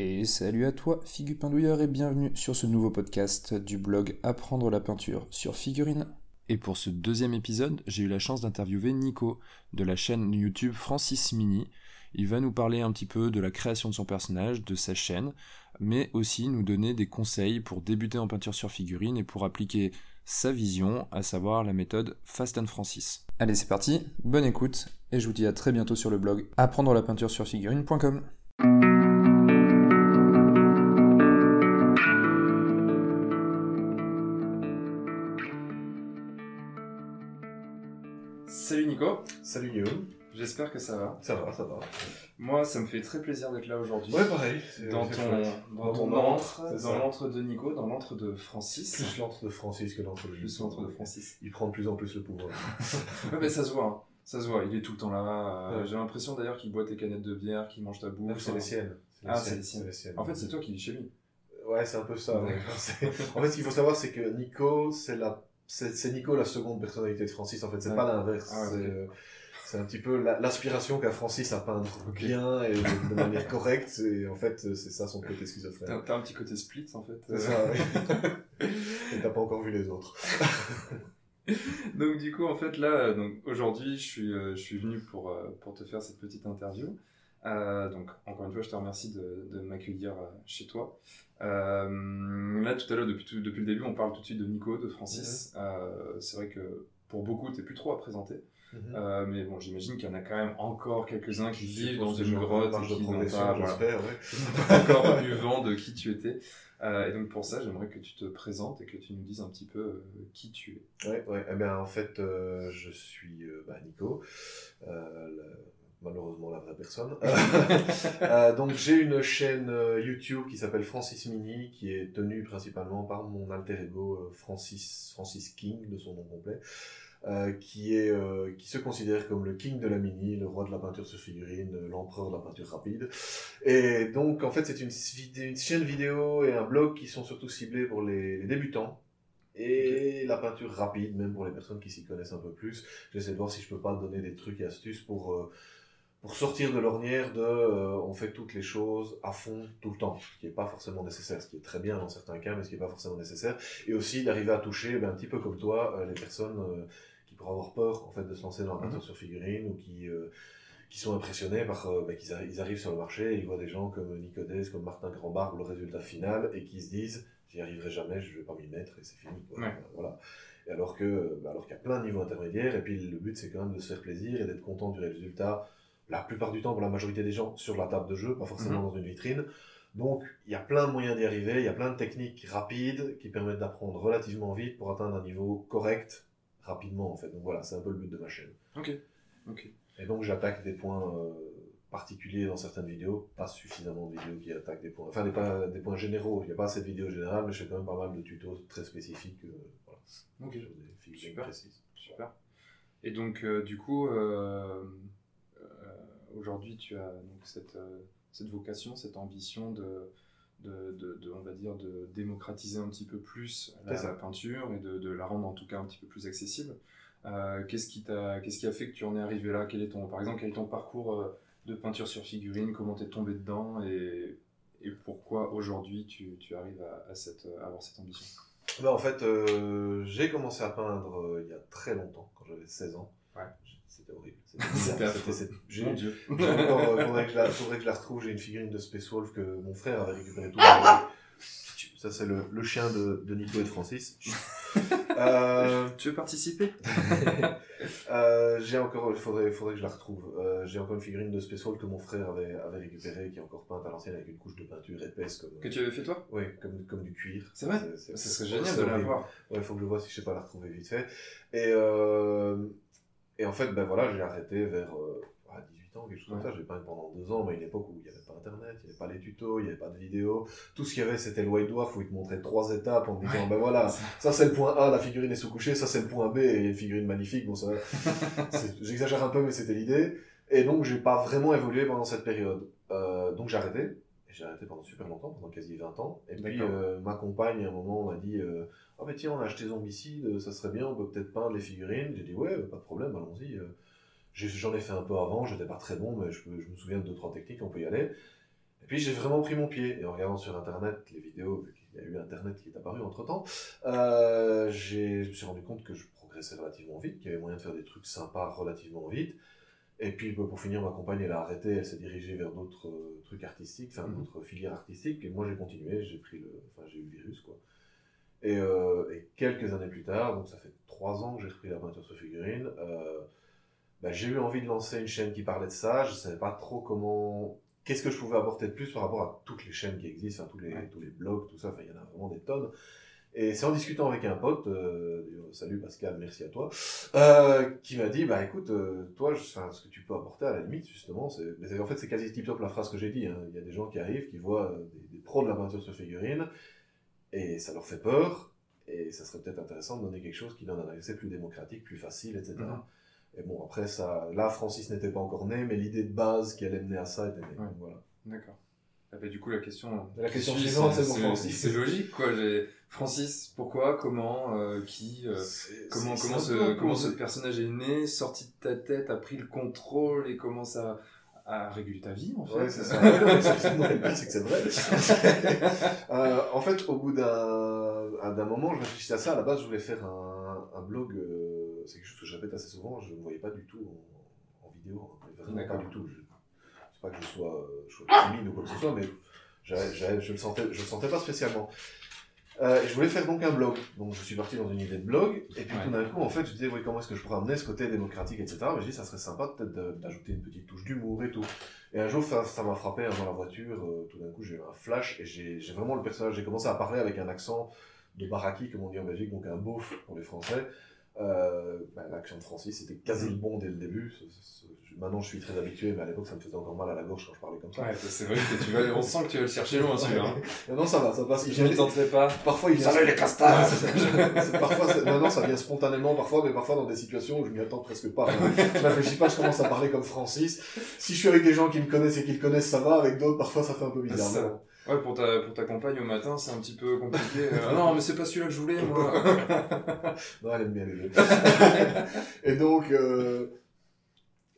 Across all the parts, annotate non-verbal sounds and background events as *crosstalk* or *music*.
Et salut à toi, Figupindouilleur, et bienvenue sur ce nouveau podcast du blog Apprendre la peinture sur figurine. Et pour ce deuxième épisode, j'ai eu la chance d'interviewer Nico de la chaîne YouTube Francis Mini. Il va nous parler un petit peu de la création de son personnage, de sa chaîne, mais aussi nous donner des conseils pour débuter en peinture sur figurine et pour appliquer sa vision, à savoir la méthode Fast and Francis. Allez, c'est parti, bonne écoute, et je vous dis à très bientôt sur le blog apprendre la peinture sur figurine.com. Nico. Salut Guillaume. J'espère que ça va. Ça va, ça va. Moi, ça me fait très plaisir d'être là aujourd'hui. Ouais, pareil. Dans ton, dans ton antre, dans l'antre de Nico, dans l'antre de Francis. Plus l'antre de Francis que l'antre de Plus l'antre de Francis. Il prend de plus en plus le pouvoir. *laughs* ouais, mais ça se voit. Hein. Ça se voit. Il est tout le temps là. Euh, J'ai l'impression d'ailleurs qu'il boit tes canettes de bière, qu'il mange ta bouffe. C'est les siennes. Ah, c'est les siennes. En fait, c'est toi qui vis chez lui. Ouais, c'est un peu ça. *laughs* en fait, ce qu'il faut savoir, c'est que Nico, c'est la c'est Nico la seconde personnalité de Francis en fait. C'est pas l'inverse. Ah, c'est un petit peu l'aspiration qu'a Francis à peindre bien et de, manière correcte. Et en fait c'est ça son côté schizophrène. T'as un petit côté split en fait. C'est ça oui. *laughs* et t'as pas encore vu les autres. *laughs* Donc du coup en fait là donc aujourd'hui je suis euh, je suis venu pour euh, pour te faire cette petite interview euh, donc, encore une fois, je te remercie de, de m'accueillir euh, chez toi. Euh, là, tout à l'heure, depuis, depuis le début, on parle tout de suite de Nico, de Francis. Euh, c'est vrai que pour beaucoup, tu n'es plus trop à présenter. Mhm. mais bon, j'imagine qu'il y en a quand même encore quelques-uns qui vivent dans une grotte et qui n'ont pas, voilà, *laughs* encore *laughs* eu vent de qui tu étais. Et donc pour ça, j'aimerais que tu te présentes et que tu nous dises un petit peu qui tu es. Ouais, ouais. Eh bien, en fait, je suis bah, Nico. Le malheureusement la vraie personne. *laughs* euh, donc j'ai une chaîne euh, YouTube qui s'appelle Francis Mini, qui est tenue principalement par mon alter ego euh, Francis, Francis King, de son nom complet, euh, qui, est, euh, qui se considère comme le king de la mini, le roi de la peinture sur figurine, l'empereur de la peinture rapide. Et donc en fait c'est une, une, chaîne vidéo et un blog qui sont surtout ciblés pour les, les débutants. Et la peinture rapide, même pour les personnes qui s'y connaissent un peu plus. J'essaie de voir si je peux pas donner des trucs et astuces pour pour sortir de l'ornière de euh, on fait toutes les choses à fond tout le temps, ce qui n'est pas forcément nécessaire, ce qui est très bien dans certains cas, mais ce qui n'est pas forcément nécessaire. Et aussi d'arriver à toucher, ben, un petit peu comme toi, euh, les personnes euh, qui pourraient avoir peur en fait de se lancer dans la peinture mhm. sur figurine ou qui qui sont impressionnés par ben, qu'ils ils arrivent sur le marché, ils voient des gens comme Nicodès, comme Martin Grandbarre, le résultat final, et qui se disent j'y arriverai jamais, je vais pas m'y mettre et c'est fini. Voilà. Et alors que, ben, alors qu'il y a plein de niveaux intermédiaires, et puis le but c'est quand même de se faire plaisir et d'être content du résultat la plupart du temps pour la majorité des gens sur la table de jeu, pas forcément mhm. dans une vitrine. Donc il y a plein de moyens d'y arriver, il y a plein de techniques rapides qui permettent d'apprendre relativement vite pour atteindre un niveau correct rapidement en fait. Donc voilà, c'est un peu le but de ma chaîne. Ok. ok. Et donc j'attaque des points euh, particuliers dans certaines vidéos, pas suffisamment de vidéos qui attaquent des points, enfin des, pas, des points généraux. Il n'y a pas assez de vidéos générales, mais je fais quand même pas mal de tutos très spécifiques. Euh, voilà, ok. Sur des figures précises. Super. Et donc euh, du coup aujourd'hui, tu as donc cette, euh, cette vocation, cette ambition de, de, de, on va dire, de démocratiser un petit peu plus la, peinture et de, de, la rendre en tout cas un petit peu plus accessible. Euh, qu'est-ce qui t'a, qu'est-ce qui a fait que tu en es arrivé là? Quel est ton, par exemple, quel est ton parcours euh, de peinture sur figurine Comment t'es tombé dedans? Et, et pourquoi aujourd'hui tu, tu, arrives à, à, cette, à avoir cette ambition? Ben, En fait, j'ai commencé à peindre il y a très longtemps, quand j'avais 16 ans. Ouais. C'était horrible. *laughs* C'était Mon Dieu. Faudrait, que je la, faudrait que je la retrouve. J'ai une figurine de Space Wolf que mon frère avait récupéré tout. Ça, c'est le, le, chien de, de, Nico et de Francis. *laughs* euh, tu veux participer? *laughs* Euh, J'ai encore, il faudrait, faudrait que je la retrouve. Euh, j'ai encore une figurine de Space Wolf que mon frère avait, avait récupérée, qui est encore peinte à l'ancienne avec une couche de peinture épaisse. Comme, que tu avais fait toi? Oui, comme, comme du cuir. C'est vrai? Ce serait génial de la voir. Ouais, il faut que je vois si je sais pas la retrouver vite fait. Et, et en fait, ben voilà, j'ai arrêté vers euh, 18 ans, quelque chose comme ça. J'ai peint pendant deux ans, mais à une époque où il n'y avait pas Internet, il n'y avait pas les tutos, il n'y avait pas de vidéos. Tout ce qu'il y avait, c'était le White Dwarf où il te montrait trois étapes en te disant, ben voilà, ça c'est le point A, la figurine est sous-couchée, ça c'est le point B, et il y a une figurine magnifique. Bon, ça, *laughs* j'exagère un peu, mais c'était l'idée. Et donc, j'ai pas vraiment évolué pendant cette période. Euh, donc, j'ai arrêté. J'ai arrêté pendant super longtemps, pendant quasi 20 ans. Et puis, euh, ma compagne, à un moment, m'a dit, euh, oh mais tiens, on a acheté Zombicide, ça serait bien, on peut peut-être peindre les figurines. J'ai dit, ouais, pas de problème, allons-y. Euh. J'en ai fait un peu avant, j'étais pas très bon, mais je, je me souviens de deux, trois techniques, on peut y aller. Et puis j'ai vraiment pris mon pied. Et en regardant sur Internet les vidéos, vu qu'il y a eu Internet qui est apparu entre-temps, euh, je me suis rendu compte que je progressais relativement vite, qu'il y avait moyen de faire des trucs sympas relativement vite. Et puis bah, pour finir, ma compagne, elle a arrêté, elle s'est dirigée vers d'autres euh, trucs artistiques, enfin Mhm. d'autres filières artistiques. Et moi, j'ai continué, j'ai pris le, enfin j'ai eu le virus, quoi. Et, euh, et quelques années plus tard, donc ça fait trois ans que j'ai repris la peinture sur figurine, euh, bah, j'ai eu envie de lancer une chaîne qui parlait de ça. Je savais pas trop comment, qu'est-ce que je pouvais apporter de plus par rapport à toutes les chaînes qui existent, enfin, tous les, Ouais. tous les blogs, tout ça. Enfin, il y en a vraiment des tonnes. Et c'est en discutant avec un pote, euh, salut Pascal, merci à toi, euh, qui m'a dit, bah écoute, euh, toi, je, enfin, ce que tu peux apporter à la limite, justement, c'est, mais c'est- en fait, c'est quasi tip top la phrase que j'ai dit. hein. Il y a des gens qui arrivent, qui voient des, des pros de la peinture sur figurine, et ça leur fait peur, et ça serait peut-être intéressant de donner quelque chose qui donne un accès plus démocratique, plus facile, etc. Mhm. Et bon, après, ça, là, Francis n'était pas encore né, mais l'idée de base qui allait mener à ça était née. Ouais. Voilà. D'accord. Ah bah, du coup, la question. La question suivante, c'est pour Francis. C'est logique, quoi. J'ai- Francis, pourquoi, comment, euh, qui, euh, comment, comment, ce, comment personnage est né, sorti de ta tête, a pris le contrôle et commence à, à réguler ta vie, en fait. Ouais, c'est ça. *laughs* C'est que c'est vrai. *laughs* Euh, en fait, au bout d'un moment, je réfléchissais à ça. À la base, je voulais faire un, un blog. c'est quelque chose que je répète assez souvent. Je ne voyais pas du tout en, en vidéo. hein, Vraiment pas du tout. Je c'est pas que je sois, je sois timide ou quoi que ce soit, mais j'avais- je le sentais, je le sentais pas spécialement. Euh, et je voulais faire donc un blog. Donc je suis parti dans une idée de blog. Et puis Ouais. tout d'un coup, en fait, je disais, oui, comment est-ce que je pourrais amener ce côté démocratique, etc. Mais je dis, ça serait sympa peut-être d'ajouter une petite touche d'humour et tout. Et un jour, ça m'a frappé hein, dans la voiture. euh, tout d'un coup, j'ai eu un flash et j'ai j'ai vraiment le personnage. J'ai commencé à parler avec un accent de baraki, comme on dit en Belgique, donc un beauf pour les Français. Euh, bah, L'accent de Francis était quasi le bon dès le début. Maintenant, je suis très habitué, mais à l'époque, ça me faisait encore mal à la gorge quand je parlais comme ça. Ouais, c'est vrai que tu vas, on sent que tu vas le chercher loin, celui-là. hein. Maintenant, ça va, ça passe. Je ne tenterai pas. Parfois, il vient. Les castards *laughs* parfois, non, non, ça vient spontanément, parfois, mais parfois dans des situations où je m'y attends presque pas. Je réfléchis pas, je commence à parler comme Francis. Si je suis avec des gens qui me connaissent et qui le connaissent, ça va. Avec d'autres, parfois, ça fait un peu bizarre. Ouais, pour ta, pour ta compagne au matin, c'est un petit peu compliqué. Euh, *laughs* non, mais c'est pas celui-là que je voulais, moi. *laughs* Non, elle aime bien les deux. *laughs* et donc, euh,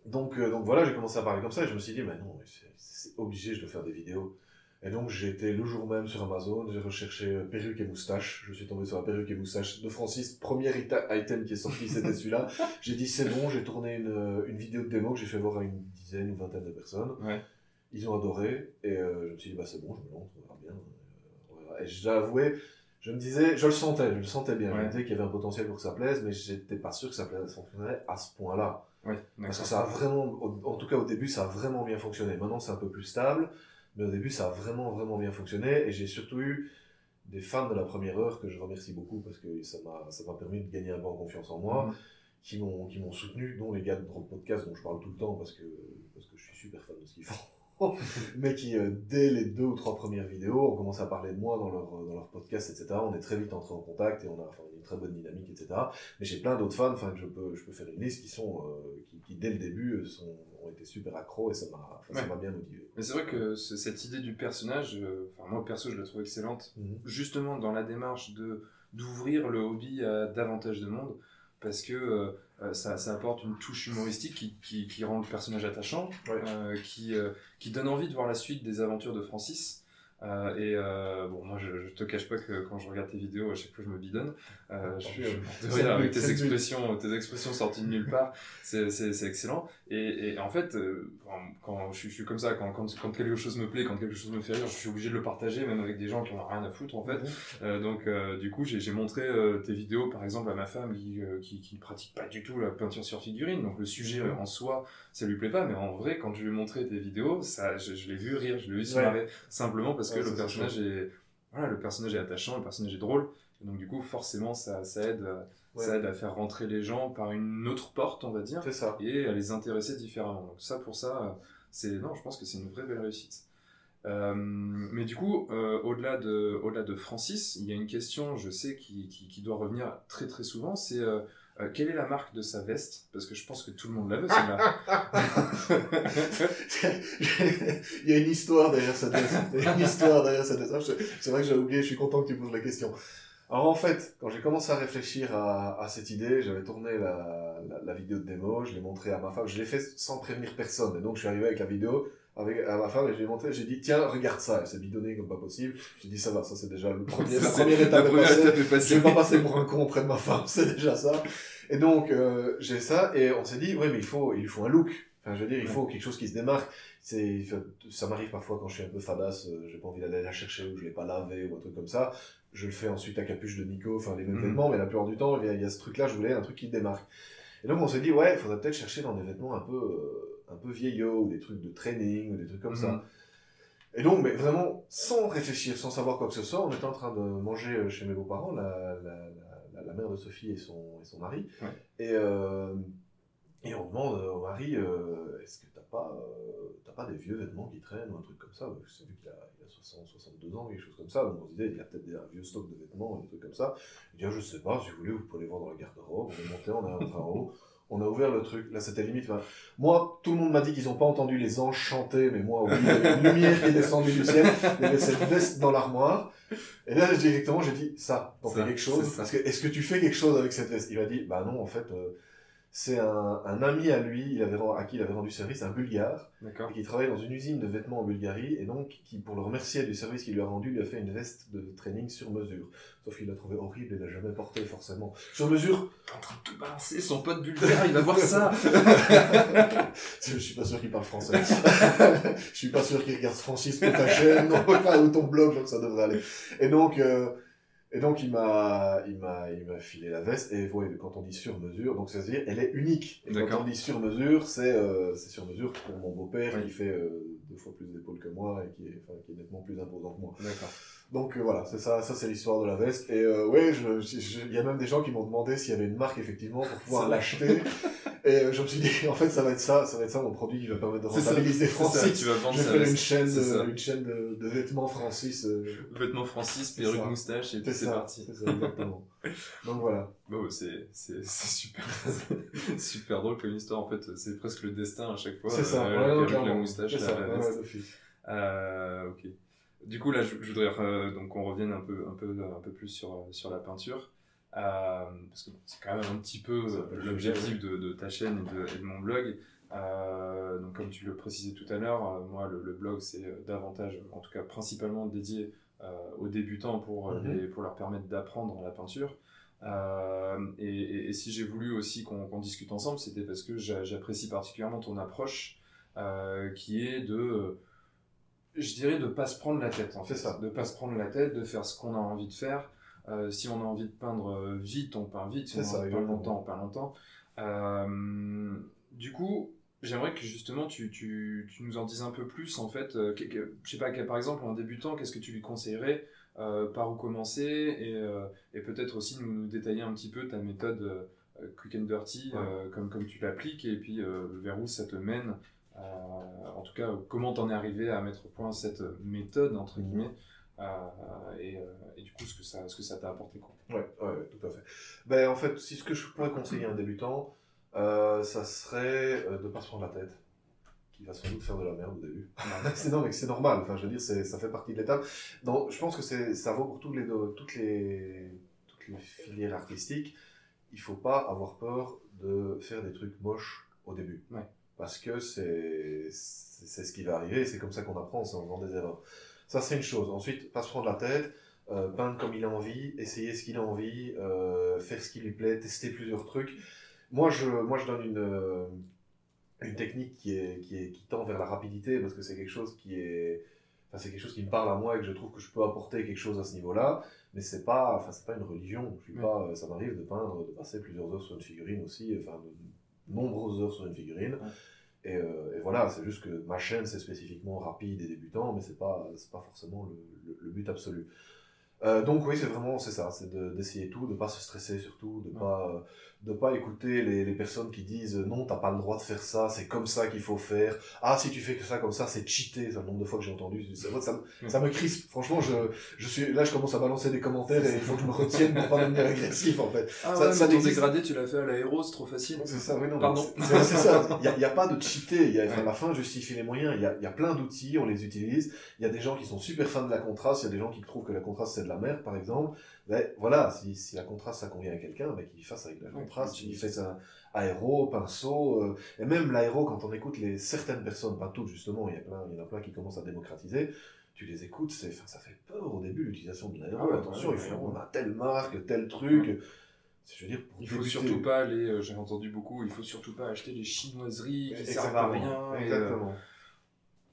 donc, euh, donc voilà, j'ai commencé à parler comme ça et je me suis dit, mais non, c'est- obligé, je dois faire des vidéos. Et donc, j'ai été le jour même sur Amazon, j'ai recherché perruque et moustache. Je suis tombé sur la perruque et moustache de Francis. Premier item qui est sorti, c'était celui-là. J'ai dit, c'est bon, j'ai tourné une, une vidéo de démo que j'ai fait voir à une dizaine ou vingtaine de personnes. Ouais. Ils ont adoré et euh, je me suis dit, bah c'est bon, je me lance, on verra bien. Euh. Et avoué, je me disais, je le sentais, je le sentais bien. Je Ouais. me disais qu'il y avait un potentiel pour que ça plaise, mais j'étais pas sûr que ça fonctionnerait à ce point-là. Ouais, Parce que ça a vraiment, en tout cas au début, ça a vraiment bien fonctionné. Maintenant, c'est un peu plus stable, mais au début, ça a vraiment, vraiment bien fonctionné. Et j'ai surtout eu des fans de la première heure que je remercie beaucoup parce que ça m'a, ça m'a permis de gagner un peu en confiance en moi, qui m'ont, qui m'ont soutenu, dont les gars de Drop Podcast dont je parle tout le temps parce que, parce que je suis super fan de ce qu'ils font. *laughs* mais qui, euh, dès les deux ou trois premières vidéos, ont commencé à parler de moi dans leur, dans leur podcast, etc. On est très vite entrés en contact et on a enfin, une très bonne dynamique, etc. Mais j'ai plein d'autres fans, enfin, que je peux, je peux faire une liste qui sont, euh, qui, qui, dès le début, euh, sont, ont été super accros et ça m'a, ça m'a bien motivé. Mais c'est vrai que ce- cette idée du personnage, euh, enfin moi perso je la trouve excellente, Mhm. justement dans la démarche de d'ouvrir le hobby à davantage de monde, parce que euh, euh, ça, ça apporte une touche humoristique qui, qui, qui rend le personnage attachant, Ouais. euh, qui, euh, qui donne envie de voir la suite des aventures de Francis. Euh, et euh, bon, moi je, je te cache pas que quand je regarde tes vidéos, à chaque fois je me bidonne. Euh, je, suis- de rire le avec tes expressions, tes expressions sorties de nulle part. C'est excellent. Et, et en fait, euh, quand, je, suis- je suis comme ça, quand, quand, quand quelque chose me plaît, quand quelque chose me fait rire, je suis obligé de le partager, même avec des gens qui n'en ont rien à foutre en fait. Euh, donc, euh, du coup, j'ai j'ai montré euh, tes vidéos, par exemple, à ma femme qui, euh, qui, qui pratique pas du tout la peinture sur figurine. Donc, le sujet euh, en soi, ça lui plaît pas, mais en vrai, quand je lui ai montré tes vidéos, ça, je, je l'ai vu rire, je l'ai vu se Ouais. marrer, simplement parce que Ouais, ça, le personnage est, voilà, le personnage est attachant, le personnage est drôle. Et donc, du coup, forcément, ça, ça aide, euh, Ouais. ça aide à faire rentrer les gens par une autre porte, on va dire ça. et à les intéresser différemment. Donc ça, pour ça, euh, c'est non, je pense que c'est une vraie belle réussite. Euh, mais du coup, euh, au-delà de, au-delà de Francis, il y a une question, je sais, qui, qui, qui doit revenir très très souvent, c'est euh, euh, quelle est la marque de sa veste? Parce que je pense que tout le monde la veut, celle-là. *laughs* Il y a une histoire derrière cette Il y a une histoire derrière Je- C'est vrai que j'ai oublié, je suis content que tu poses la question. Alors en fait, quand j'ai commencé à réfléchir à, cette idée, j'avais tourné la, la, la vidéo de démo, je l'ai montré à ma femme, je l'ai fait sans prévenir personne. Et donc je suis arrivé avec la vidéo avec à ma femme et je lui ai montré, j'ai dit tiens regarde ça, elle s'est bidonnée comme pas possible. J'ai dit ça va, ça c'est déjà le *laughs* premier, la première étape. la première étape est Je vais pas passer pour un con auprès de ma femme, *laughs* c'est déjà ça. Et donc euh, j'ai ça et on s'est dit ouais mais il faut il faut un look. Enfin je veux dire il Ouais. faut quelque chose qui se démarque. C'est ça m'arrive parfois quand je suis un peu fadasse, euh, j'ai pas envie d'aller la chercher ou je l'ai pas lavé ou un truc comme ça. Je le fais ensuite à capuche de Nico, enfin les mêmes Mhm. vêtements, mais la plupart du temps il y a, il y a ce truc là, je voulais un truc qui se démarque. Et donc on s'est dit ouais il faudrait peut-être chercher dans des vêtements un peu euh, un peu vieillots ou des trucs de training ou des trucs comme ça. Mhm. Et donc, mais vraiment, sans réfléchir, sans savoir quoi que ce soit, on était en train de manger euh, chez mes beaux-parents, la, la, la, la mère de Sophie et son, et son mari. Ouais. Et, euh, et on demande au mari, euh, est-ce que t'as pas, euh, t'as pas des vieux vêtements qui traînent ou un truc comme ça? Parce que vu qu'il a, il a 60, 62 ans, quelque chose comme ça. Donc on se disait, il a peut-être des- un vieux stock de vêtements, des trucs comme ça. Il dit, ah, je sais pas, si vous voulez, vous pouvez les voir dans la garde-robe. On est monté, on est rentré en haut. On a ouvert le truc. Là, c'était limite. enfin, moi, tout le monde m'a dit qu'ils n'ont pas entendu les anges chanter, mais moi, oui, il y avait une lumière qui est descendue du ciel. Il y avait cette veste dans l'armoire. Et là, directement, j'ai dit, ça, fais quelque chose. que, est-ce que tu fais quelque chose avec cette veste? Il m'a dit, bah non, en fait, euh, c'est un, un ami à lui, il avait, à qui il avait rendu service, un bulgare, et qui travaille dans une usine de vêtements en Bulgarie, et donc, qui, pour le remercier du service qu'il lui a rendu, lui a fait une veste de training sur mesure. Sauf qu'il l'a trouvé horrible et l'a jamais porté, forcément. Sur mesure, T'es en train de te balancer son pote bulgare, il va voir ça. *laughs* je suis pas sûr qu'il parle français. *laughs* je suis pas sûr qu'il regarde Francis pour ta chaîne, non, enfin, ou ton blog, donc ça devrait aller. Et donc, euh, et donc il m'a, il m'a, il m'a filé la veste. Et ouais, quand on dit sur mesure, donc ça veut dire, elle est unique. Et quand on dit sur mesure, c'est, euh, c'est sur mesure pour mon beau-père Oui. qui fait euh, deux fois plus d'épaules que moi et qui est, enfin, qui est nettement plus imposant que moi. D'accord. Donc euh, voilà, c'est ça, ça c'est l'histoire de la veste. Et euh, ouais, il y a même des gens qui m'ont demandé s'il y avait une marque effectivement pour pouvoir l'acheter. *laughs* Et euh, je me suis dit, en fait, ça va être ça, ça va être ça mon produit qui va permettre de rentabiliser C'est ça, Francis. tu vas vendre Je vais faire une chaîne, une chaîne de, de vêtements Francis. euh, Vêtements Francis, perruque, moustache, et c'est puis c'est parti. c'est ça, exactement. *laughs* Donc voilà. Bah ouais, c'est, super, *laughs* super drôle comme histoire en fait. C'est presque le destin à chaque fois. C'est ça, euh, ouais, la perruque, la moustache, C'est ça, la ouais, veste. ouais. Euh, ok. Du coup, là, je, je voudrais euh, donc qu'on revienne un peu, un peu, un peu plus sur, sur la peinture. Euh, parce que c'est quand même un petit peu l'objectif de, de ta chaîne et de, et de mon blog. Euh, donc, comme tu le précisais tout à l'heure, euh, moi, le, le blog, c'est davantage, en tout cas principalement dédié aux débutants pour, Mhm. les- pour leur permettre d'apprendre la peinture. Euh, et, et- et si j'ai voulu aussi qu'on discute ensemble, c'était parce que j'a- j'apprécie particulièrement ton approche euh, qui est de, je dirais, de pas se prendre la tête en fait, C'est ça. de pas se prendre la tête, de faire ce qu'on a envie de faire. Euh, si on a envie de peindre euh, vite, on peint vite. Si on a ça, envie de peindre exactement. longtemps, on peint longtemps. Euh, du coup, j'aimerais que justement tu, tu, tu nous en dises un peu plus en fait. euh, que- que- je sais pas, que- par exemple, un débutant, qu'est-ce que tu lui conseillerais Par où commencer Et, et peut-être aussi nous, nous détailler un petit peu ta méthode quick and dirty, Ouais. comme, comme tu l'appliques, et puis vers où ça te mène. Euh, en tout cas, comment t'en es arrivé à mettre au point cette méthode, entre guillemets, euh, et, euh, et du coup, ce que ça ce que ça t'a apporté. Quoi. Ouais, tout à fait. Ben, en fait, si ce que je pourrais conseiller à un débutant, euh, ça serait de pas se prendre la tête, qui va sans doute faire de la merde au début. *laughs* c'est non, mais c'est normal. Enfin, je veux dire, ça fait partie de l'étape. Donc, je pense que c'est, ça vaut pour tous les, do- toutes les, toutes les filières artistiques. Il faut pas avoir peur de faire des trucs moches au début. Ouais. Parce que c'est, ce qui va arriver. C'est comme ça qu'on apprend, c'est en faisant des erreurs. Ça, c'est une chose. Ensuite, pas se prendre la tête. euh, peindre comme il a envie, essayer ce qu'il a envie, euh, faire ce qui lui plaît, tester plusieurs trucs. Moi, je, moi, je donne une, euh, une technique qui, est, qui, est, qui tend vers la rapidité parce que c'est quelque chose qui est, enfin, c'est quelque chose qui me parle à moi et que je trouve que je peux apporter quelque chose à ce niveau-là. Mais c'est pas, enfin, c'est pas une religion. Je suis pas, ça m'arrive de peindre, de passer plusieurs heures sur une figurine aussi, enfin, de nombreuses heures sur une figurine. Et, euh, et voilà, c'est juste que ma chaîne, c'est spécifiquement rapide et débutant, mais c'est pas, pas forcément le, le- le but absolu. Euh, donc oui, c'est vraiment c'est ça, c'est de- d'essayer tout, de pas se stresser surtout, de Ouais. pas euh, de pas écouter les, les personnes qui disent euh, non, t'as pas le droit de faire ça, c'est comme ça qu'il faut faire. Ah, si tu fais que ça comme ça, c'est cheater. C'est le nombre de fois que j'ai entendu. Vrai, ça, ça me crispe. Franchement, je, je suis là, je commence à balancer des commentaires et il faut que je me retienne pour pas devenir agressif en fait. Ah Ça- ouais, ça mais ton dégradé, tu l'as fait à l'aéro, c'est trop facile. C'est ça, oui, non. Pardon. C'est ça. *laughs* Il n'y a, y a pas de cheater. Il y a, enfin, Ouais. La fin justifie les moyens. Il y a, y a plein d'outils, on les utilise. Il y a des gens qui sont super fans de la contraste. Il y a des gens qui trouvent que la contraste c'est de la merde, par exemple, ben, voilà, si, si la contraste ça convient à quelqu'un, ben, qu'il fasse avec la contraste, qu'il fait ça aéro, pinceau, euh, et même l'aéro, quand on écoute les, certaines personnes, pas toutes justement, il y, a plein, il y en a plein qui commencent à démocratiser, tu les écoutes, c'est, ça fait peur au début l'utilisation de l'aéro, Ah ouais, attention, ouais, il faut on a telle marque, tel truc, je veux dire, Il faut débuter- surtout pas aller, euh, j'ai entendu beaucoup, il faut surtout pas acheter les chinoiseries qui servent à Exactement, rien. et, euh, Exactement.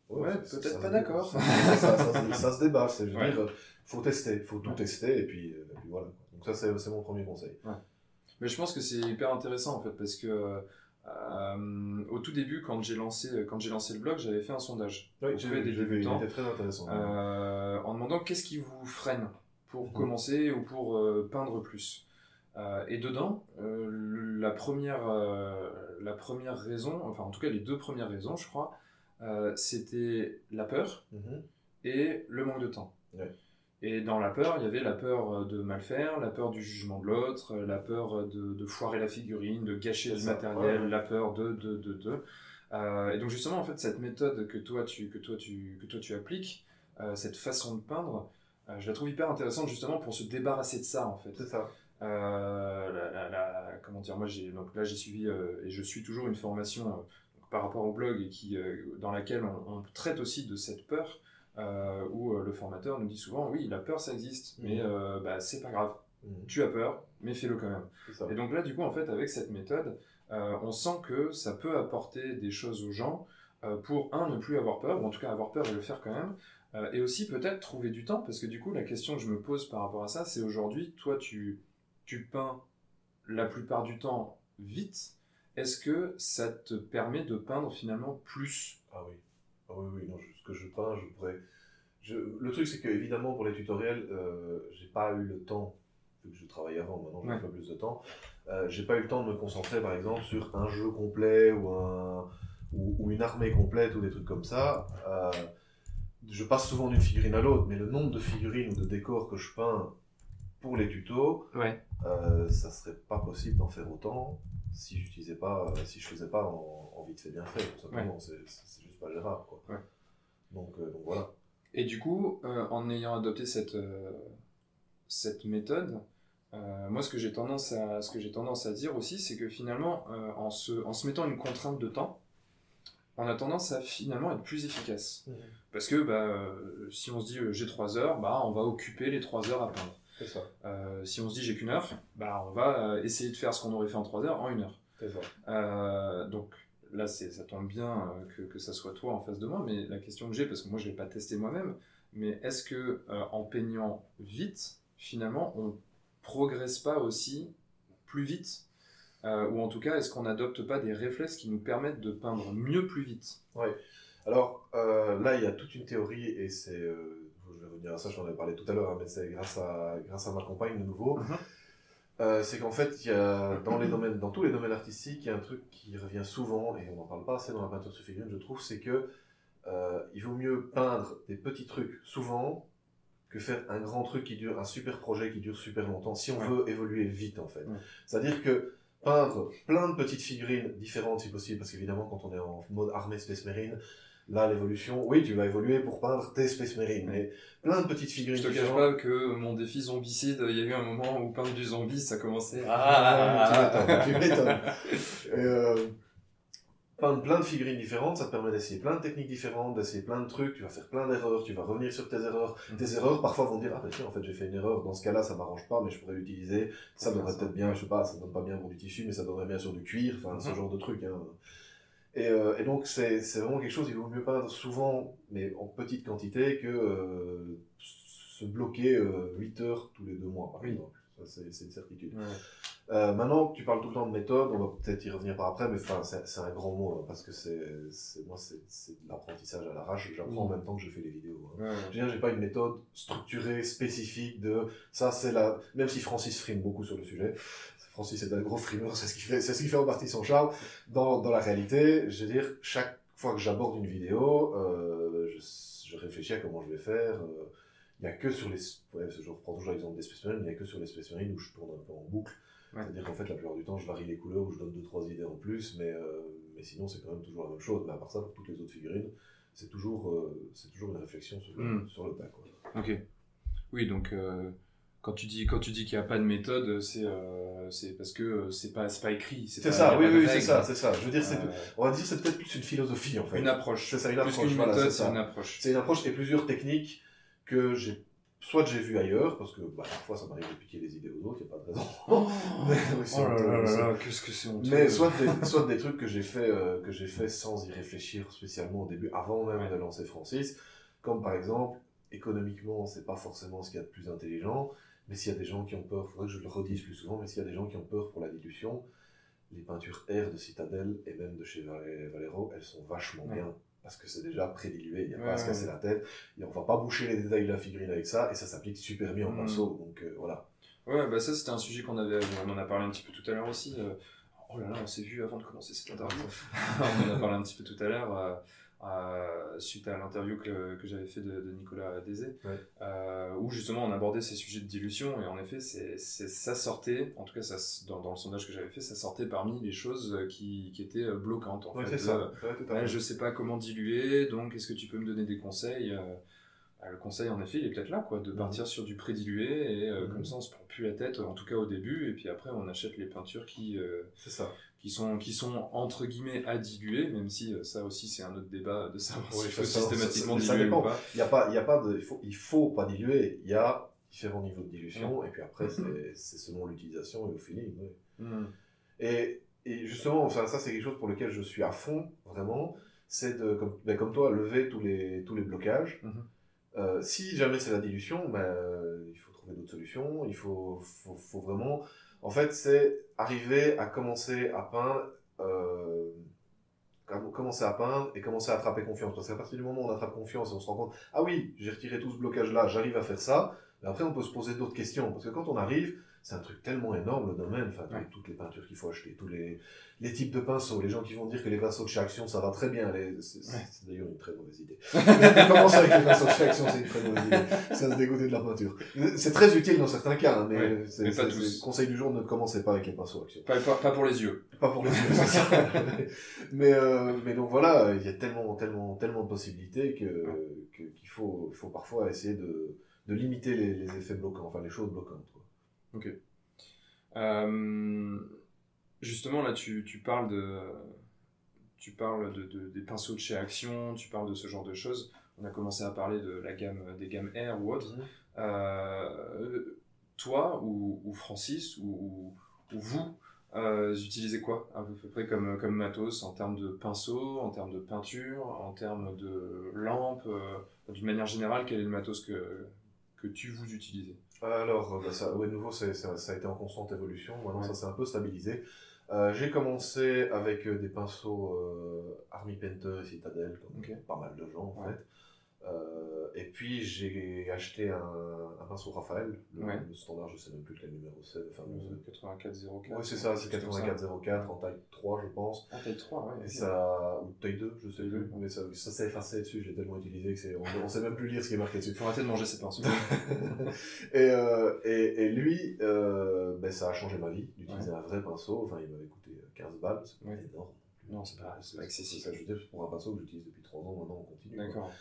Ouais, peut-être pas d'accord. Ça, ça- ça- ça se débat, c'est, Ouais. dire, faut tester, faut tout Ouais. tester, et puis, euh, et puis voilà. Donc ça, c'est, c'est mon premier conseil. Mais je pense que c'est hyper intéressant en fait parce que euh, au tout début quand j'ai lancé quand j'ai lancé le blog j'avais fait un sondage Oui, auprès des vu, débutants était très intéressant. euh, en demandant qu'est-ce qui vous freine pour Mhm. commencer ou pour euh, peindre plus. Euh, et dedans, euh, la, première, euh, la première raison, enfin en tout cas les deux premières raisons je crois, euh, c'était la peur Mhm. et le manque de temps. Ouais. Et dans la peur, il y avait la peur de mal faire, la peur du jugement de l'autre, la peur de, de foirer la figurine, de gâcher ça, matériel, ouais, la peur de, de, de, de. Euh, et donc justement, en fait, cette méthode que toi tu, que toi tu, que toi tu appliques, euh, cette façon de peindre, euh, je la trouve hyper intéressante justement pour se débarrasser de ça en fait. C'est ça. Euh, la, la- la- comment dire, moi j'ai donc là j'ai suivi euh, et je suis toujours une formation euh, par rapport au blog et qui euh, dans laquelle on, on traite aussi de cette peur euh, où euh, le formateur nous dit souvent oui la peur ça existe mais Mhm. euh, bah, c'est pas grave Mhm. tu as peur mais fais-le quand même et donc là du coup en fait avec cette méthode euh, on sent que ça peut apporter des choses aux gens euh, pour un ne plus avoir peur ou en tout cas avoir peur et le faire quand même euh, et aussi peut-être trouver du temps, parce que du coup, la question que je me pose par rapport à ça, c'est aujourd'hui, toi, tu, tu peins la plupart du temps vite. Est-ce que ça te permet de peindre finalement plus? Ah oui. Ah oui, oui, non, je- ce que je peins, je pourrais. Je... Le truc, c'est que évidemment, pour les tutoriels, euh, j'ai pas eu le temps, vu que je travaille avant, maintenant j'ai Ouais. un peu plus de temps, euh, j'ai pas eu le temps de me concentrer, par exemple, sur un jeu complet ou, un... ou, ou une armée complète ou des trucs comme ça. Euh, je passe souvent d'une figurine à l'autre, mais le nombre de figurines ou de décors que je peins pour les tutos, Ouais. euh, ça serait pas possible d'en faire autant si j'utilisais pas, euh, si je faisais pas en, en vite fait bien fait, tout simplement. C'est- C'est juste pas gérable, quoi. Ouais. Donc, euh, donc voilà. Et du coup, euh, en ayant adopté cette, cette méthode, euh, moi, ce que j'ai tendance à, ce que j'ai tendance à dire aussi, c'est que finalement, euh, en, se, en se mettant une contrainte de temps, on a tendance à finalement être plus efficace. Parce que bah, euh, si on se dit j'ai 3 heures, bah, on va occuper les 3 heures à peindre. Ça. Euh, si on se dit j'ai qu'une heure, bah, on va euh, essayer de faire ce qu'on aurait fait en 3 heures en une heure. Ça. Euh, donc là, ça tombe bien que, que ça soit toi en face de moi, mais la question que j'ai, parce que moi je ne l'ai pas testé moi-même, mais est-ce que euh, en peignant vite, finalement, on progresse pas aussi plus vite Ou en tout cas, est-ce qu'on n'adopte pas des réflexes qui nous permettent de peindre mieux plus vite? Alors euh, là, il y a toute une théorie, et c'est. euh, je vais revenir à ça, j'en avais parlé tout à l'heure, hein, mais c'est grâce à, grâce à ma compagne de nouveau. Mhm. Euh, c'est qu'en fait, il y a, dans, les domaines, dans tous les domaines artistiques, il y a un truc qui revient souvent, et on n'en parle pas assez dans la peinture sur figurine, je trouve, c'est que euh, il vaut mieux peindre des petits trucs souvent que faire un grand truc qui dure, un super projet qui dure super longtemps, si on Ouais. veut évoluer vite en fait. Ouais. C'est-à-dire que peindre plein de petites figurines différentes si possible, parce qu'évidemment quand on est en mode armée Space Marine, là l'évolution, oui tu vas évoluer pour peindre tes Space Marine, mais plein de petites figurines Je te cache pas que mon défi zombicide, il y a eu un moment où peindre du zombie, ça commençait. Ah, tu m'étonnes. *laughs* Peindre plein de figurines différentes, ça te permet d'essayer plein de techniques différentes, d'essayer plein de trucs, tu vas faire plein d'erreurs, tu vas revenir sur tes erreurs. Mhm. Tes erreurs, parfois, vont dire, ah bah tiens, en fait, j'ai fait une erreur, dans ce cas-là, ça m'arrange pas, mais je pourrais l'utiliser, ça donnerait peut-être bien, je sais pas, ça donne pas bien pour du tissu, mais ça donnerait bien sur du cuir, enfin, ce Mhm. genre de truc, hein. Et, euh, et donc, c'est vraiment quelque chose, il vaut mieux peindre souvent, mais en petite quantité, que euh, se bloquer euh, 8 heures tous les deux mois, par Oui. exemple. C'est une certitude. Ouais. Euh, maintenant, tu parles tout le temps de méthode, on va peut-être y revenir par après, mais enfin, c'est un grand mot, hein, parce que c'est, moi, c'est de l'apprentissage à l'arrache, j'apprends en Mm. même temps que je fais les vidéos. hein. Ouais. Je veux dire, j'ai pas une méthode structurée, spécifique de, ça c'est la, même si Francis frime beaucoup sur le sujet, Francis est un gros frimeur, c'est ce qui fait, c'est ce qui fait en partie son charme, dans, dans la réalité, je veux dire, chaque fois que j'aborde une vidéo, euh, je, je réfléchis à comment je vais faire, euh, il n'y a que sur les, ouais, je reprends toujours l'exemple des Space Marines, il n'y a que sur les Space Marines où je tourne un peu en boucle, Ouais. c'est-à-dire qu'en fait, la plupart du temps, je varie les couleurs ou je donne deux, trois idées en plus, mais, euh, mais sinon, c'est quand même toujours la même chose, mais à part ça, pour toutes les autres figurines, c'est toujours, euh, c'est toujours une réflexion sur le, Mm. sur le tas, quoi. Ok. Oui, donc euh, quand tu dis quand tu dis qu'il n'y a pas de méthode, c'est c'est parce que c'est pas pas écrit. C'est ça, oui, oui, c'est ça, c'est ça. Je veux dire, on va dire, c'est peut-être plus une philosophie, en fait. une approche. C'est ça, une Plus approche, qu'une voilà, méthode, c'est une approche. C'est une approche et plusieurs techniques que j'ai, soit j'ai vu ailleurs, parce que bah, parfois ça m'arrive de piquer les idées aux autres, il n'y a pas de raison. Oh, *laughs* Mais oui, c'est là honteux, là c'est- là là, qu'est-ce que c'est honteux. Mais soit des, soit des trucs que j'ai fait, euh, que j'ai fait sans y réfléchir spécialement au début, avant même Ouais. de lancer Francis, comme par exemple, économiquement, c'est pas forcément ce qu'il y a de plus intelligent, mais s'il y a des gens qui ont peur, faudrait que je le redise plus souvent, mais s'il y a des gens qui ont peur pour la dilution, les peintures R de Citadel et même de chez Valero, elles sont vachement Ouais. bien. Parce que c'est déjà prédilué, il n'y a Ouais, pas à se casser ouais. la tête, et on va pas boucher les détails de la figurine avec ça, et ça s'applique super bien en Mm. pinceau, donc euh, voilà. Ouais, bah ça c'était un sujet qu'on avait, on en a parlé un petit peu tout à l'heure aussi. euh, Oh là là, on s'est vu avant de commencer cette interview. *laughs* on en a parlé un petit peu tout à l'heure, euh, suite à l'interview que, que j'avais fait de, de Nicolas Désé, Ouais. euh, où justement on abordait ces sujets de dilution, et en effet, c'est, ça sortait, en tout cas ça, dans, dans le sondage que j'avais fait, ça sortait parmi les choses qui, qui étaient euh, bloquantes. En Ouais, fait, ça. Ouais, Ouais, je sais pas comment diluer, donc est-ce que tu peux me donner des conseils Euh, bah, Le conseil, en effet, il est peut-être là, quoi, de Mhm. partir sur du pré-dilué, et euh, Mhm. comme ça, on se prend plus la tête, en tout cas au début, et puis après, on achète les peintures qui, euh, C'est ça. Qui, sont, qui sont, entre guillemets, à diluer, même si euh, ça aussi, c'est un autre débat de savoir s'il faut ça, systématiquement ça- ça diluer ou pas. Il y a pas, il y a pas de, il faut, il faut pas diluer. Il y a différents niveaux de dilution, et puis après, *laughs* c'est selon l'utilisation et au feeling. oui. Mhm. Et, et justement, enfin, ça, c'est quelque chose pour lequel je suis à fond, vraiment. C'est de, comme, ben, comme toi, lever tous les, tous les blocages. Mhm. Euh, si jamais c'est la dilution, ben, il faut trouver d'autres solutions. Il faut, faut, faut vraiment. En fait, c'est arriver à commencer à peindre. euh, com- commencer à et commencer à attraper confiance. Parce qu'à partir du moment où on attrape confiance et on se rend compte, ah oui, j'ai retiré tout ce blocage-là, j'arrive à faire ça, mais après on peut se poser d'autres questions. Parce que quand on arrive, c'est un truc tellement énorme le domaine, enfin, Ouais. toutes les peintures qu'il faut acheter, tous les, les types de pinceaux, les gens qui vont dire que les pinceaux de chez Action ça va très bien, les- c'est Ouais. d'ailleurs une très mauvaise idée. *laughs* Commencer avec les pinceaux de chez Action, c'est une très mauvaise idée? Ça se dégoûter de la peinture. C'est très utile dans certains cas, hein, mais, Ouais, c'est- c'est- Conseil du jour, ne commencez pas avec les pinceaux Action. Pas, pas, pas pour les yeux. Pas pour les yeux, c'est ça. *laughs* mais, euh, mais donc voilà, il y a tellement, tellement, tellement de possibilités que, qu'il faut, faut parfois essayer de, de limiter les, les effets bloquants, enfin les choses bloquantes. Quoi. Euh, justement, là, tu, tu parles de. Tu parles de, de- des pinceaux de chez Action, tu parles de ce genre de choses. On a commencé à parler de la gamme, des gammes R ou autres. Euh, toi ou, ou Francis ou, ou- ou vous, euh, utilisez quoi à peu près comme, comme matos en termes de pinceaux, en termes de peinture, en termes de lampes euh, D'une manière générale, quel est le matos que, que tu vous utilisez Alors, euh, bah, ça, ouais, de nouveau, ça, ça a été en constante évolution. Maintenant, Ouais. ça s'est un peu stabilisé. Euh, j'ai commencé avec euh, des pinceaux euh, Army Painter et Citadel, comme Ok. pas mal de gens en Ouais. fait. Euh, et puis j'ai acheté un, un pinceau Raphaël, le, Ouais. le standard, je sais même plus quel numéro c'est, le fameux. 8404 Oui, c'est ça, c'est 8404 en taille 3, je pense. En taille 3, ouais. Et ça, ou taille 2, je sais plus. deux. Mais ça, ça s'est effacé dessus, j'ai tellement utilisé que c'est, on, on sait même plus lire ce qui est marqué dessus. Il faut arrêter de manger ses pinceaux. *laughs* et, euh, et, et lui, euh, ben, ça a changé ma vie d'utiliser un vrai pinceau. Enfin, il m'avait coûté 15 balles, c'est énorme. Non, c'est pas, pas excessif. Ça, je veux dire, pour un pinceau que j'utilise depuis 3 ans, maintenant on continue. D'accord.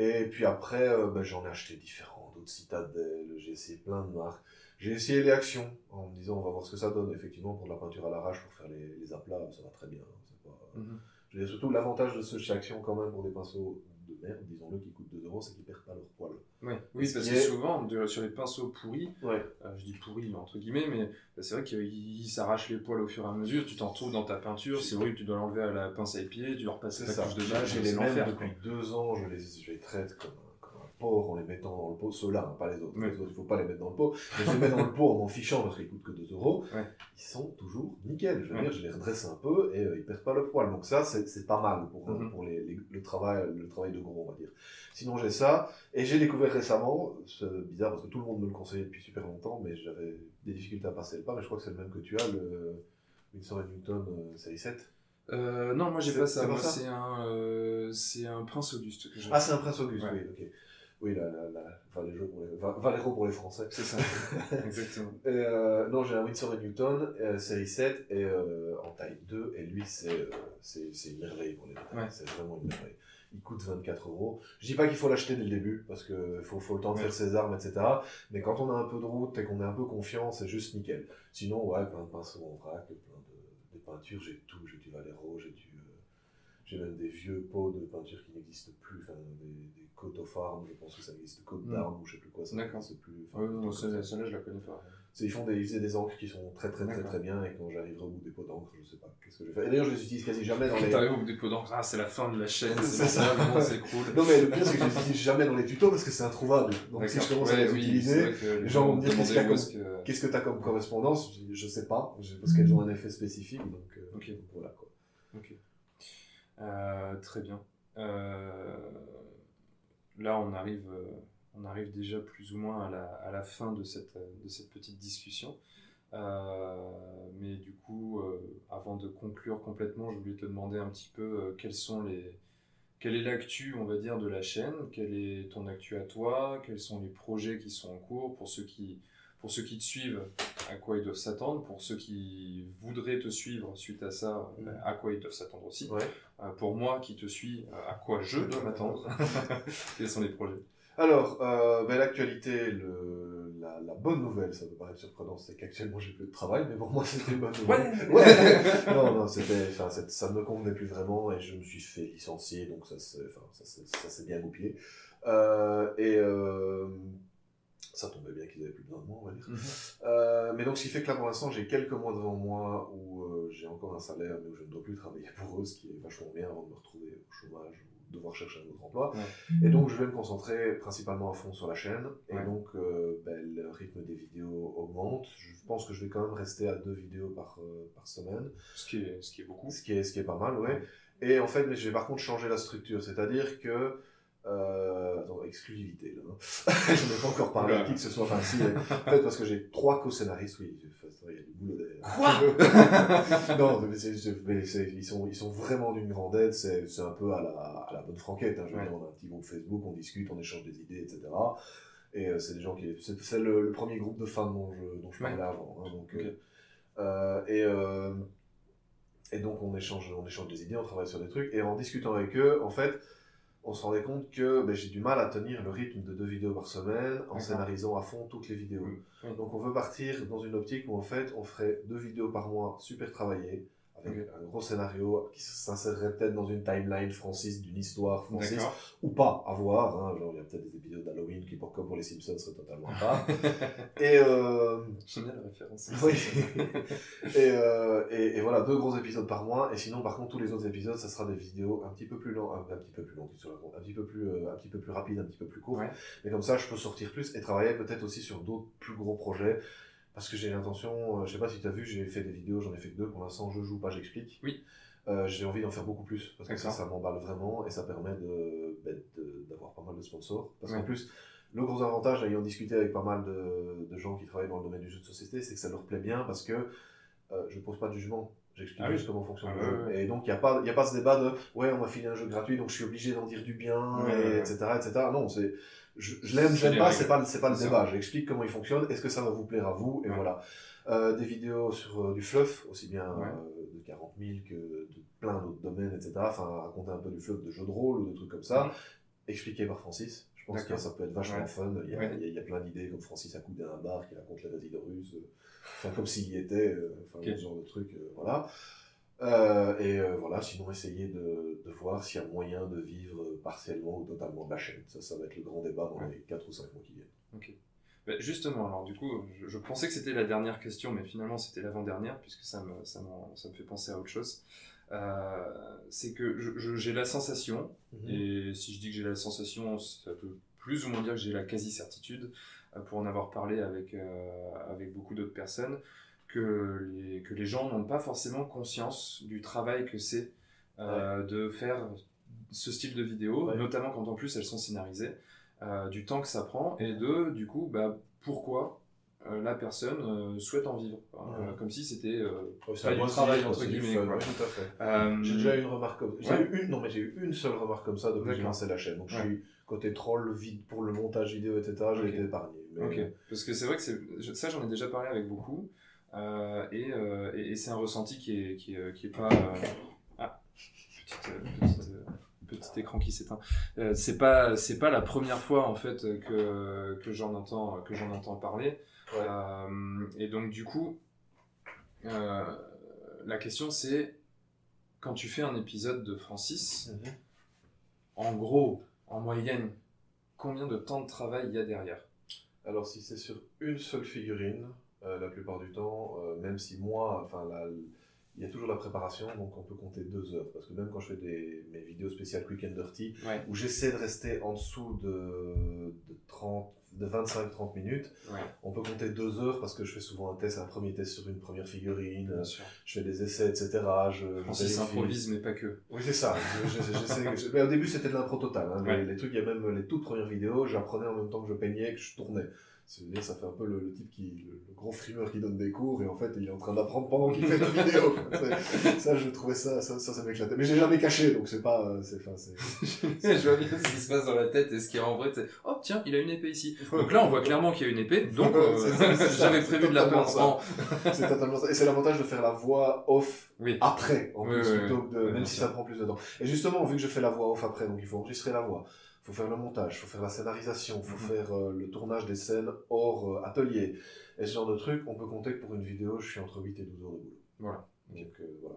Et puis après, euh, ben, j'en ai acheté différents, d'autres citadelles, j'ai essayé plein de marques. J'ai essayé les actions en me disant on va voir ce que ça donne. Effectivement, pour de la peinture à l'arrache, pour faire les, les aplats, ça va très bien. hein. Pas- Mhm. Surtout l'avantage de ce chez Action quand même pour des pinceaux de merde, disons-le, qui coûtent 2 euros, c'est qu'ils perdent pas leur poil. Ouais. Oui, Ce parce que est- souvent, de- sur les pinceaux pourris, Ouais. euh, je dis pourris entre guillemets, mais c'est vrai qu'ils s'arrachent les poils au fur et à mesure, tu t'en retrouves dans ta peinture, c'est horrible, tu dois l'enlever à la pince à épier, tu dois repasser ta ça. couche de J'ai c'est les depuis deux ans, je les, je les traite comme porc en les mettant dans le pot. Ceux-là, hein, pas les autres. Oui. Les autres, il faut pas les mettre dans le pot. Mais je les mets dans le pot en m'en fichant parce qu'ils coûtent que 2 euros. Ouais. Ils sont toujours nickel. Je veux Ouais. dire, je les redresse un peu et euh, ils perdent pas le poil. Donc ça, c'est pas mal pour, Mhm. pour les, les- le, travail, le travail de gros, on va dire. Sinon, j'ai ça. Et j'ai découvert récemment, c'est bizarre parce que tout le monde me le conseillait depuis super longtemps, mais j'avais des difficultés à passer le pas. Mais je crois que c'est le même que tu as, le Winsor Newton euh, série 7. Euh, non, moi j'ai pas ça, c'est un, euh, c'est un prince Auguste que. Ah, c'est un Prince Auguste, Ouais. oui, ok. Oui, la, la, la, Valéro pour les, Va- Valero pour les Français. c'est ça, *laughs* exactement. Euh, non, j'ai un Winsor Newton, euh, série 7, et euh, en taille 2, et lui, c'est une merveille pour les détails. Ouais. C'est vraiment une merveille. il coûte 24 euros. Je dis pas qu'il faut l'acheter dès le début, parce que faut, faut le temps de Ouais. faire ses armes, etc. Mais quand on a un peu de route et qu'on est un peu confiant, c'est juste nickel. Sinon, ouais, plein de pinceaux en vrac, plein de, de peintures, j'ai tout. J'ai du Valero, j'ai du. J'ai même des vieux pots de peinture qui n'existent plus, enfin des, des of arms, je pense que ça existe, coat Mm. d'armes ou je sais plus quoi, ça n'existe plus. enfin, non, celle-là, je la connais pas. Ils font des, ils faisaient des encres qui sont très très très très bien et quand j'arriverai au bout des pots d'encre, je sais pas qu'est-ce que je vais faire. Et d'ailleurs, je les utilise quasi jamais dans les. T'arrives au bout des pots d'encre, ah, c'est la fin de la chaîne, *laughs* C'est ça. s'écroule. Non mais le pire c'est que je les utilise jamais dans les tutos parce que c'est introuvable. Donc si je commence à les utiliser, les gens vont me dire qu'est-ce que- t'as comme correspondance? Je, sais pas, parce qu'elles ont un effet spécifique. Donc, euh, donc voilà quoi. Euh, très bien. Euh, là, on arrive, euh, on arrive déjà plus ou moins à la, fin de cette, petite discussion. Mais du coup, avant de conclure complètement, je voulais te demander un petit peu quels sont les, quelle est l'actu, on va dire, de la chaîne, quel est ton actu à toi, quels sont les projets qui sont en cours? Pour ceux qui, pour ceux qui te suivent, à quoi ils doivent s'attendre, pour ceux qui voudraient te suivre suite à ça, Mhm. à quoi ils doivent s'attendre aussi. Ouais. Euh, pour moi qui te suis, euh, à quoi je dois m'attendre *laughs* Quels sont les projets? Alors, euh, ben, l'actualité, le, la, la bonne nouvelle, ça peut paraître surprenant, c'est qu'actuellement j'ai plus de travail, mais pour moi c'était une bonne nouvelle. Ouais. *laughs* non, non, c'était, enfin, ça ne me convenait plus vraiment et je me suis fait licencier, donc ça s'est, enfin, ça s'est, ça s'est bien goupillé. Euh, et euh, ça tombait bien qu'ils avaient plus besoin de moi, on va dire. Euh, mais donc, ce qui fait que là, pour l'instant, j'ai quelques mois devant moi où euh, j'ai encore un salaire, mais où je ne dois plus travailler pour eux, ce qui est vachement bien avant de me retrouver au chômage ou devoir chercher un autre emploi. Ouais. Et donc, je vais me concentrer principalement à fond sur la chaîne. Et Ouais. donc, euh, ben, le rythme des vidéos augmente. Je pense que je vais quand même rester à deux vidéos par, par semaine, Ce qui est, ce qui est beaucoup. ce qui est, ce qui est pas mal, ouais. Et en fait, mais je vais par contre changer la structure, c'est-à-dire que. Euh, attends, exclusivité là. hein. *laughs* je n'ai pas encore parlé à qui que ce soit. Enfin, si, euh, en fait, parce que j'ai trois co-scénaristes, oui, il y a du boulot derrière. *laughs* non, mais, ils, sont, ils sont vraiment d'une grande aide. C'est un peu à la, à la bonne franquette. Hein. Je Ouais. dire, on a un petit groupe Facebook, on discute, on échange des idées, etc. Et euh, c'est des gens qui. C'est le, le premier groupe de fans dont je, dont je Ouais. parlais avant. hein, donc, euh, et, et donc on échange, on échange des idées, on travaille sur des trucs. Et en discutant avec eux, en fait, on se rendait compte que ben, j'ai du mal à tenir le rythme de deux vidéos par semaine en scénarisant à fond toutes les vidéos. Donc on veut partir dans une optique où en fait on ferait deux vidéos par mois super travaillées, avec un gros scénario qui s'insérerait peut-être dans une timeline Francis, d'une histoire Francis, D'accord. ou pas, à voir. Hein, genre il y a peut-être des épisodes d'Halloween qui, pour, comme pour les Simpsons, seraient totalement *laughs* pas. et, euh, J'aime bien la référence. *laughs* oui. et, euh, et, et voilà, deux gros épisodes par mois. Et sinon, par contre, tous les autres épisodes, ça sera des vidéos un petit peu plus lentes, un, un petit peu plus longues, sur la- un petit peu plus, euh, un petit peu plus rapides, un petit peu plus courtes. Ouais. Mais comme ça, je peux sortir plus et travailler peut-être aussi sur d'autres plus gros projets. Parce que j'ai l'intention, euh, je sais pas si tu as vu, j'ai fait des vidéos, j'en ai fait que deux pour l'instant, je joue pas, j'explique. Oui. Euh, j'ai envie d'en faire beaucoup plus parce que ça, ça m'emballe vraiment et ça permet de, ben, de- d'avoir pas mal de sponsors. Parce qu'en plus, le gros avantage, ayant discuté avec pas mal de, de gens qui travaillent dans le domaine du jeu de société, c'est que ça leur plaît bien parce que euh, je pose pas de jugement. J'explique Ah juste comment fonctionne Ah le ouais, jeu. Et donc, il n'y a, pas- y a pas ce débat de ouais, on m'a filé un jeu gratuit, donc je suis obligé d'en dire du bien, et, etc., etc. Non, c'est. Je, je l'aime, j'aime les pas, c'est pas, c'est pas le ça. débat. J'explique comment il fonctionne, est-ce que ça va vous plaire à vous, et Ouais. voilà. Euh, des vidéos sur euh, du fluff, aussi bien Ouais. euh, de 40 000 que de plein d'autres domaines, etc. Enfin, raconter un peu du fluff de jeux de rôle ou de trucs comme ça, expliqué par Francis. Je pense que ça peut être vachement Ouais. fun. Il y, a, Ouais. il y a- il y a plein d'idées, comme Francis a coudé un bar qui raconte les résidents russes, euh, enfin, comme s'il y était, euh, enfin, Ok. ce genre de truc, euh, voilà. Euh, et euh, voilà, sinon essayer de, de voir s'il y a moyen de vivre partiellement ou totalement de la chaîne. Ça, ça va être le grand débat dans Ouais. les 4 ou 5 mois qui viennent. Bah, justement, alors du coup, je, je pensais que c'était la dernière question, mais finalement c'était l'avant-dernière, puisque ça me, ça, ça me fait penser à autre chose. Euh, c'est que j'ai la sensation, Mhm. et si je dis que j'ai la sensation, ça peut plus ou moins dire que j'ai la quasi-certitude, euh, pour en avoir parlé avec, euh, avec beaucoup d'autres personnes, que les, que les gens n'ont pas forcément conscience du travail que c'est de faire ce style de vidéo, Ouais. notamment quand en plus elles sont scénarisées, euh, du temps que ça prend, et de, du coup, bah, pourquoi la personne euh, souhaite en vivre. Hein, Ouais. euh, comme si c'était euh, pas un du travail, entre guillemets. fun, ouais, tout à fait. Euh, J'ai déjà eu une remarque comme j'ai Ouais. eu une non mais j'ai eu une seule remarque comme ça depuis que j'ai lancé la chaîne. Donc je suis côté troll vide pour le montage vidéo etc. J'ai Ok. été épargné. Mais... Ok, parce que c'est vrai que ça j'en ai déjà parlé avec beaucoup, euh, et, euh, et, et c'est un ressenti qui est, qui est, qui est pas... euh, Ah, petite... euh, petite euh, petit écran qui s'éteint. Euh, c'est pas c'est pas la première fois en fait que, que j'en entends que j'en entends parler. Ouais. Euh, et donc du coup, euh, la question c'est quand tu fais un épisode de Francis, Mhm. en gros, en moyenne, combien de temps de travail il y a derrière? Alors, si c'est sur une seule figurine, euh, la plupart du temps, même si moi, enfin, la- il y a toujours la préparation, donc on peut compter deux heures. Parce que même quand je fais des, mes vidéos spéciales Quick and Dirty, Ouais. où j'essaie de rester en dessous de, de, 30 de 25-30 minutes, Ouais, on peut compter deux heures parce que je fais souvent un test, un premier test sur une première figurine, bien sûr. je fais des essais, etc. Je, je Francis vérifie. improvise, mais pas que. Oui, c'est ça. Je- je- mais au début, c'était de l'impro total. Hein. Les- Ouais. Les, trucs, il y a même les toutes premières vidéos, j'apprenais en même temps que je peignais, que je tournais. C'est-à-dire, ça fait un peu le, le type qui, le, le gros frimeur qui donne des cours et en fait, il est en train d'apprendre pendant qu'il fait la vidéo. *laughs* Ça, je trouvais ça, ça, ça, ça m'éclatait. Mais j'ai jamais caché, donc c'est pas, euh, c'est, enfin, c'est. *laughs* je vois bien ce qui se passe dans la tête et ce qui est en vrai. c'est Oh, tiens, il a une épée ici. Donc là, on voit clairement qu'il y a une épée. Donc, euh, j'avais prévu de la en. c'est totalement ça. Et c'est l'avantage de faire la voix off Oui. après, en Oui, plus, oui, plutôt que de, même si ça prend plus de temps. Et justement, vu que je fais la voix off après, donc il faut enregistrer la voix, faut faire le montage, il faut faire la scénarisation, il faut Mhm. faire euh, le tournage des scènes hors euh, atelier, et ce genre de trucs, on peut compter que pour une vidéo, je suis entre 8 et 12 heures de boulot. Voilà. Donc euh, voilà.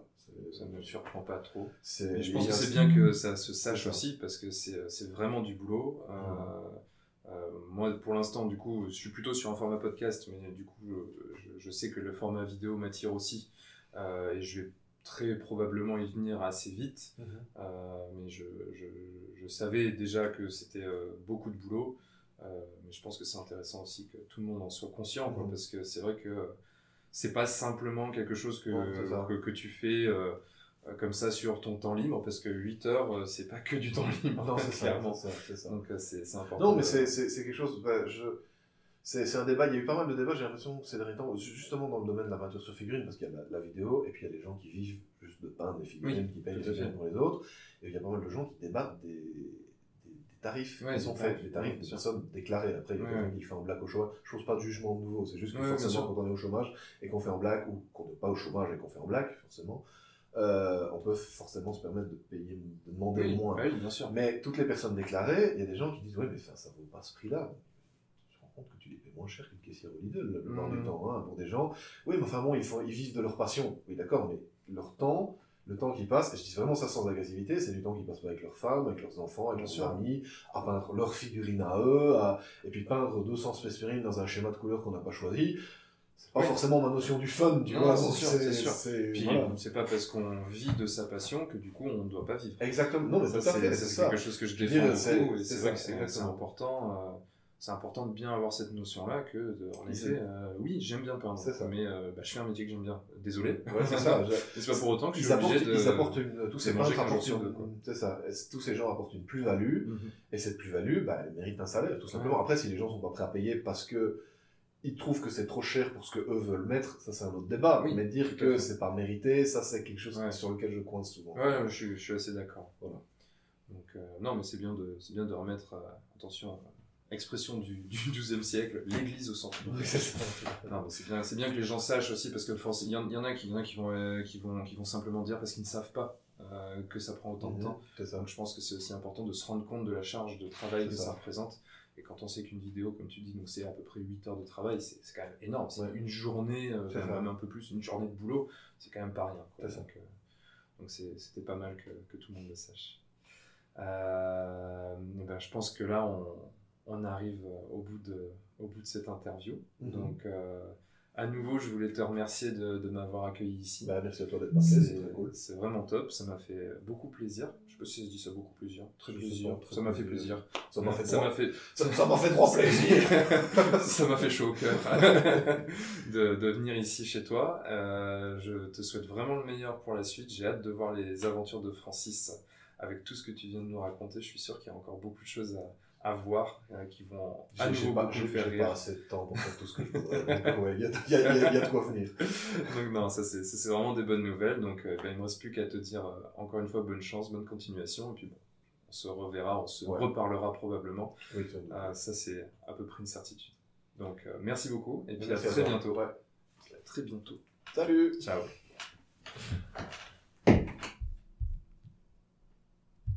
Ça ne me surprend pas trop. Mais je pense que c'est bien que ça se sache aussi parce que c'est vraiment du boulot. Moi, pour l'instant, du coup, je suis plutôt sur un format podcast, mais du coup, je, je- sais que le format vidéo m'attire aussi. Et je vais très probablement y venir assez vite. Mhm. Euh, mais je, je, je savais déjà que c'était euh, beaucoup de boulot. Euh, mais je pense que c'est intéressant aussi que tout le monde en soit conscient, quoi, Mhm. parce que c'est vrai que c'est pas simplement quelque chose que, que, que tu fais comme ça sur ton temps libre, parce que 8 heures, c'est pas que du temps *laughs* libre, Non, ça, clairement. ça. Donc c'est important. Non, mais de- c'est, quelque chose. bah, je... c'est, un débat. Il y a eu pas mal de débats, j'ai l'impression, ces derniers temps, ju- justement dans le domaine de la peinture sur figurine, parce qu'il y a la, la vidéo, et puis il y a les gens qui vivent juste de peindre des figurines, Oui, qui payent les figurines pour les autres. Et il y a pas mal de gens qui débattent des, des, des tarifs Ouais, qui sont des faits, les tarifs des personnes déclarées. Après, il y a quelqu'un qui fait en blague au chômage. Je pose pas de jugement nouveau, c'est juste que Ouais, forcément, quand on est au chômage et qu'on fait en blague, ou qu'on n'est pas au chômage et qu'on fait en blague, forcément, euh, on peut forcément se permettre de payer, de demander oui, moins. oui, bien sûr. Mais toutes les personnes déclarées, il y a des gens qui disent Ouais, mais ça vaut pas ce prix-là. Tu te rends compte que tu les payes moins cher qu'une caissière au Lidl, la plupart Mhm. du temps, hein, pour des gens. Oui, mais enfin bon, ils, font, ils vivent de leur passion. Oui, d'accord, mais leur temps, le temps qui passe, et je dis vraiment ça sans agressivité, c'est du temps qu'ils passent pas avec leurs femmes, avec leurs enfants, avec leurs amis, à peindre leurs figurines à eux, à- et puis peindre 200 spécimens dans un schéma de couleur qu'on n'a pas choisi. C'est pas Oui. forcément ma notion du fun, tu Non, vois. c'est sûr, c'est sûr. Puis voilà. c'est pas parce qu'on vit de sa passion que du coup on ne doit pas vivre. Exactement, non, mais Ça, c'est- quelque chose que je défends beaucoup et c'est vrai que c'est important. euh, c'est important de bien avoir cette notion-là que, de- en effet, euh, oui, j'aime bien peindre, ça. mais euh, bah, je fais un métier que j'aime bien. Désolé. Ouais, c'est ça. je- *laughs* c'est pas pour autant que je Ils suis apportent, obligé de. ils apportent une, tous ces peintres apportent une- c'est ça. Tous ces gens apportent une plus-value, Mhm. et cette plus-value, bah, elle mérite un salaire, tout simplement. Après, si les gens sont pas prêts à payer parce que ils trouvent que c'est trop cher pour ce que eux veulent mettre, ça c'est un autre débat. Oui, Mais dire que c'est pas mérité, ça c'est quelque chose Ouais. sur lequel je coince souvent. Ouais, je, suis- je suis assez d'accord. Voilà. Donc, euh, non, mais c'est bien de, bien de remettre, attention, expression du, XIIe *laughs* siècle, l'église au centre. C'est bien, que les gens sachent aussi, parce que il y, en il y en a qui, il y en a qui vont, euh, qui vont, qui vont simplement dire parce qu'ils ne savent pas euh, que ça prend autant de Mhm, temps. Ça. Donc je pense que c'est aussi important de se rendre compte de la charge de travail que ça. ça. représente. Et quand on sait qu'une vidéo, comme tu dis, donc c'est à peu près 8 heures de travail, c'est quand même énorme. C'est Ouais. une journée, euh, même un peu plus, une journée de boulot, c'est quand même pas rien. quoi. Donc euh, c'était pas mal que, que tout le monde le sache. Ben, je pense que là, on, on arrive au bout, de, au bout de cette interview. Mhm. Donc, euh, à nouveau, je voulais te remercier de, de m'avoir accueilli ici. Bah, merci à toi d'être passé, c'est cool. c'est vraiment top, ça m'a fait beaucoup plaisir. Je sais pas si se dit ça beaucoup plaisir. Très Je plaisir. très ça m'a fait plaisir. Ça m'a fait ça m'a fait, ça- m'a fait droit plaisir. *laughs* ça m'a fait chaud au cœur *laughs* de, de venir ici chez toi. Euh, je te souhaite vraiment le meilleur pour la suite. J'ai hâte de voir les aventures de Francis avec tout ce que tu viens de nous raconter. Je suis sûr qu'il y a encore beaucoup de choses à, à voir euh, qui vont à nouveau pas, beaucoup faire j'ai pas rire. assez de temps pour faire tout ce que je voudrais. Donc, ouais, il y, a- y y y de quoi venir. *laughs* Donc non, ça c'est vraiment des bonnes nouvelles. Donc euh, ben, il me reste plus qu'à te dire euh, encore une fois bonne chance, bonne continuation. Et puis bon, on se reverra, on se Ouais. reparlera probablement. Oui, Euh, ça c'est à peu près une certitude. Donc merci beaucoup et puis Merci à très bientôt. Ouais. À très bientôt. Salut Ciao.